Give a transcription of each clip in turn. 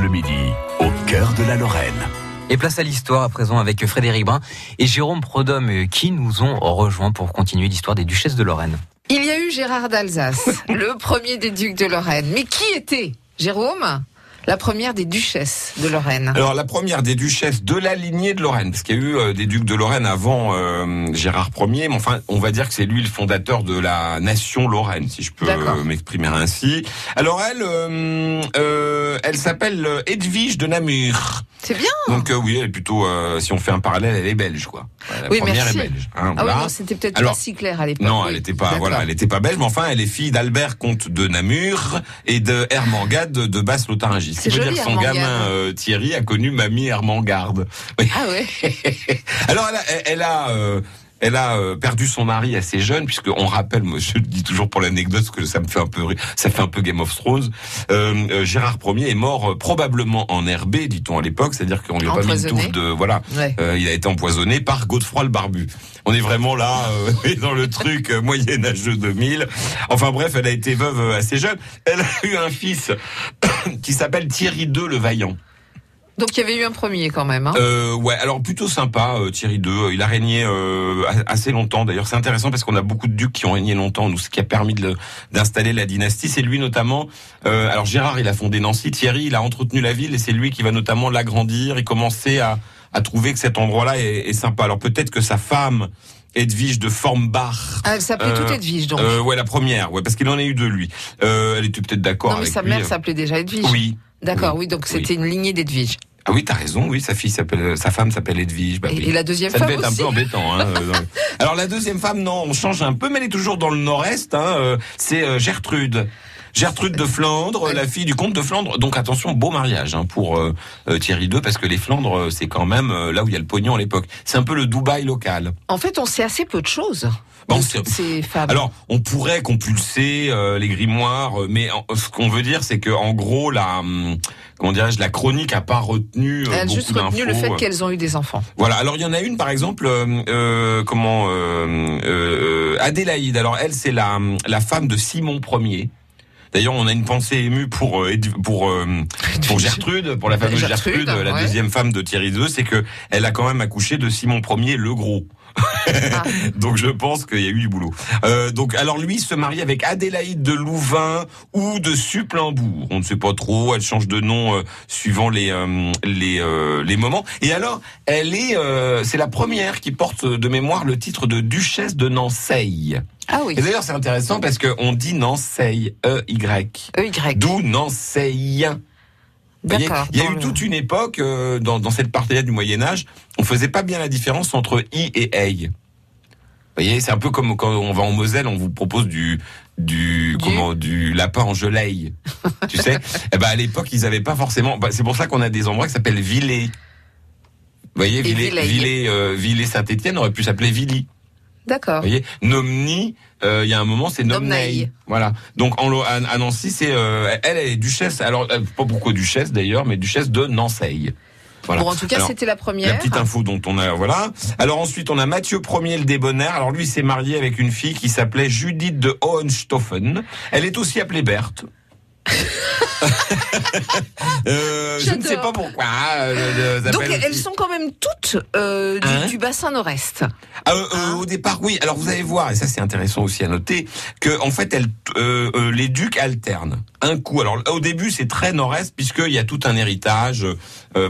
Bleu Midi, au cœur de la Lorraine. Et place à l'histoire à présent avec Frédéric Brun et Jérôme Prodhomme qui nous ont rejoints pour continuer l'histoire des duchesses de Lorraine. Il y a eu Gérard d'Alsace, le premier des ducs de Lorraine. Mais qui était Jérôme? La première des duchesses de Lorraine. Alors la première des duchesses de la lignée de Lorraine, parce qu'il y a eu euh, des ducs de Lorraine avant euh, Gérard Ier, mais enfin on va dire que c'est lui le fondateur de la nation Lorraine, si je peux m'exprimer ainsi. Alors elle, euh, elle s'appelle Edwige de Namur. C'est bien. Donc oui, elle est plutôt, si on fait un parallèle, elle est belge quoi. La oui, première merci. est belge. Hein, ah oui, non, c'était peut-être pas si clair à l'époque. Non, elle n'était pas, voilà, elle n'était pas belge, mais enfin elle est fille d'Albert comte de Namur et de Hermangade de Basse-Lotharingie. C'est joli, dire son gamin euh, Thierry a connu mamie Hermangarde. Ah ouais. Alors elle a, elle a euh, elle a euh, perdu son mari assez jeune, puisque on rappelle, moi, je le dis toujours pour l'anecdote, parce que ça me fait un peu, ça fait un peu Game of Thrones. Euh, Gérard Ier est mort probablement en herbé, dit-on à l'époque, c'est-à-dire qu'on lui a pas mis une touffe de, voilà, il a été empoisonné par Godefroy le Barbu. On est vraiment là dans le truc moyen âgeux 2000. Enfin bref, elle a été veuve assez jeune. Elle a eu un fils qui s'appelle Thierry II le Vaillant. Donc il y avait eu un premier quand même. Hein euh, ouais, alors plutôt sympa, euh, Thierry II. Il a régné euh, assez longtemps. D'ailleurs, c'est intéressant parce qu'on a beaucoup de ducs qui ont régné longtemps, nous, ce qui a permis d'installer la dynastie. C'est lui notamment. Euh, alors Gérard, il a fondé Nancy. Thierry, il a entretenu la ville et c'est lui qui va notamment l'agrandir et commencer à, à trouver que cet endroit-là est, est sympa. Alors peut-être que sa femme. Edwige de Formbach. Ah, elle s'appelait toute Edwige, donc. Euh, ouais, la première, ouais, parce qu'il en a eu deux, lui. Euh, elle était peut-être d'accord avec lui. sa mère s'appelait déjà Edwige. Oui. D'accord, oui, donc c'était une lignée d'Edwige. Ah oui, t'as raison. Oui, sa fille s'appelle, sa femme s'appelle Edwige. Bah, et, oui. et, la deuxième ça femme devait être aussi. un peu embêtant. Hein, Alors la deuxième femme, non, on change un peu, mais elle est toujours dans le nord-est. Hein, euh, c'est Gertrude. Gertrude de Flandre, la fille du comte de Flandre. Donc attention, beau mariage hein, pour euh, Thierry II, parce que les Flandres, c'est quand même euh, là où il y a le pognon à l'époque. C'est un peu le Dubaï local. En fait, on sait assez peu de choses. Bon. Alors, on pourrait compulser euh, les grimoires, mais en, ce qu'on veut dire, c'est que en gros, la hum, comment dirais-je, la chronique a pas retenu. Elle a beaucoup juste retenu le fait qu'elles ont eu des enfants. Voilà. Alors, il y en a une, par exemple, euh, comment Adélaïde. Alors, elle, c'est la la femme de Simon Ier. D'ailleurs, on a une pensée émue pour pour pour Gertrude, pour la fameuse Gertrude, Gertrude la ouais. deuxième femme de Thierry II, c'est que elle a quand même accouché de Simon Ier le Gros. Ah. donc je pense qu'il y a eu du boulot. Euh, donc alors lui se marie avec Adélaïde de Louvain ou de Supplembourg. On ne sait pas trop. Elle change de nom euh, suivant les euh, les les moments. Et alors elle est c'est la première qui porte de mémoire le titre de duchesse de Nancy. Ah oui. Et d'ailleurs, c'est intéressant parce qu'on dit Nancy, E-Y. E-Y. D'où D'accord. Il y a eu le... toute une époque, euh, dans, dans, cette partie-là du Moyen-Âge, on faisait pas bien la différence entre I et Ei. Vous voyez, c'est un peu comme quand on va en Moselle, on vous propose du, du, du... comment, du lapin en gelée. tu sais? Eh ben, à l'époque, ils avaient pas forcément, bah, c'est pour ça qu'on a des endroits qui s'appellent Villers. Vous voyez, Villers, Villers, euh, Villers Saint-Étienne aurait pu s'appeler Villy. D'accord. Vous voyez, Nomni, il euh, y a un moment, c'est Nomnei. Voilà. Donc en, à, à Nancy, c'est euh, elle, elle est duchesse. Alors pas pourquoi duchesse d'ailleurs, mais duchesse de Nancy. Voilà. Bon, en tout cas, c'était la première. La petite info dont on a, voilà. Alors ensuite, on a Mathieu Ier le Débonnaire. Alors lui, s'est marié avec une fille qui s'appelait Judith de Hohenstaufen. Elle est aussi appelée Berthe. Euh, je ne sais pas pourquoi. Euh, Donc elles sont quand même toutes euh, du, hein du, bassin nord-est. Ah, hein au départ, oui. Alors vous allez voir, et ça c'est intéressant aussi à noter, que en fait, elles, les ducs alternent. Un coup. Alors au début, c'est très nord-est puisqu'il y a tout un héritage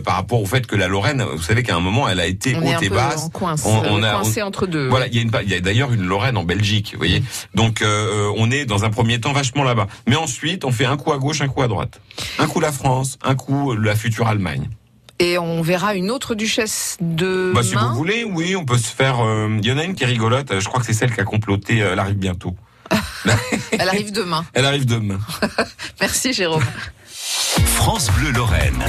par rapport au fait que la Lorraine, vous savez qu'à un moment, elle a été on haute et basse. Coince, on, on, a coincé entre deux. Voilà, il y a, une, il y a d'ailleurs une Lorraine en Belgique, vous voyez. Donc on est dans un premier temps vachement là-bas, mais ensuite on fait un coup à gauche, un coup à droite. Un coup la France, un coup la future Allemagne. Et on verra une autre duchesse de. Bah, si vous voulez, oui, on peut se faire. Il euh, y en a une qui est rigolote. Je crois que c'est celle qui a comploté. Euh, elle arrive bientôt. elle arrive demain. Elle arrive demain. Merci Jérôme. France Bleu Lorraine.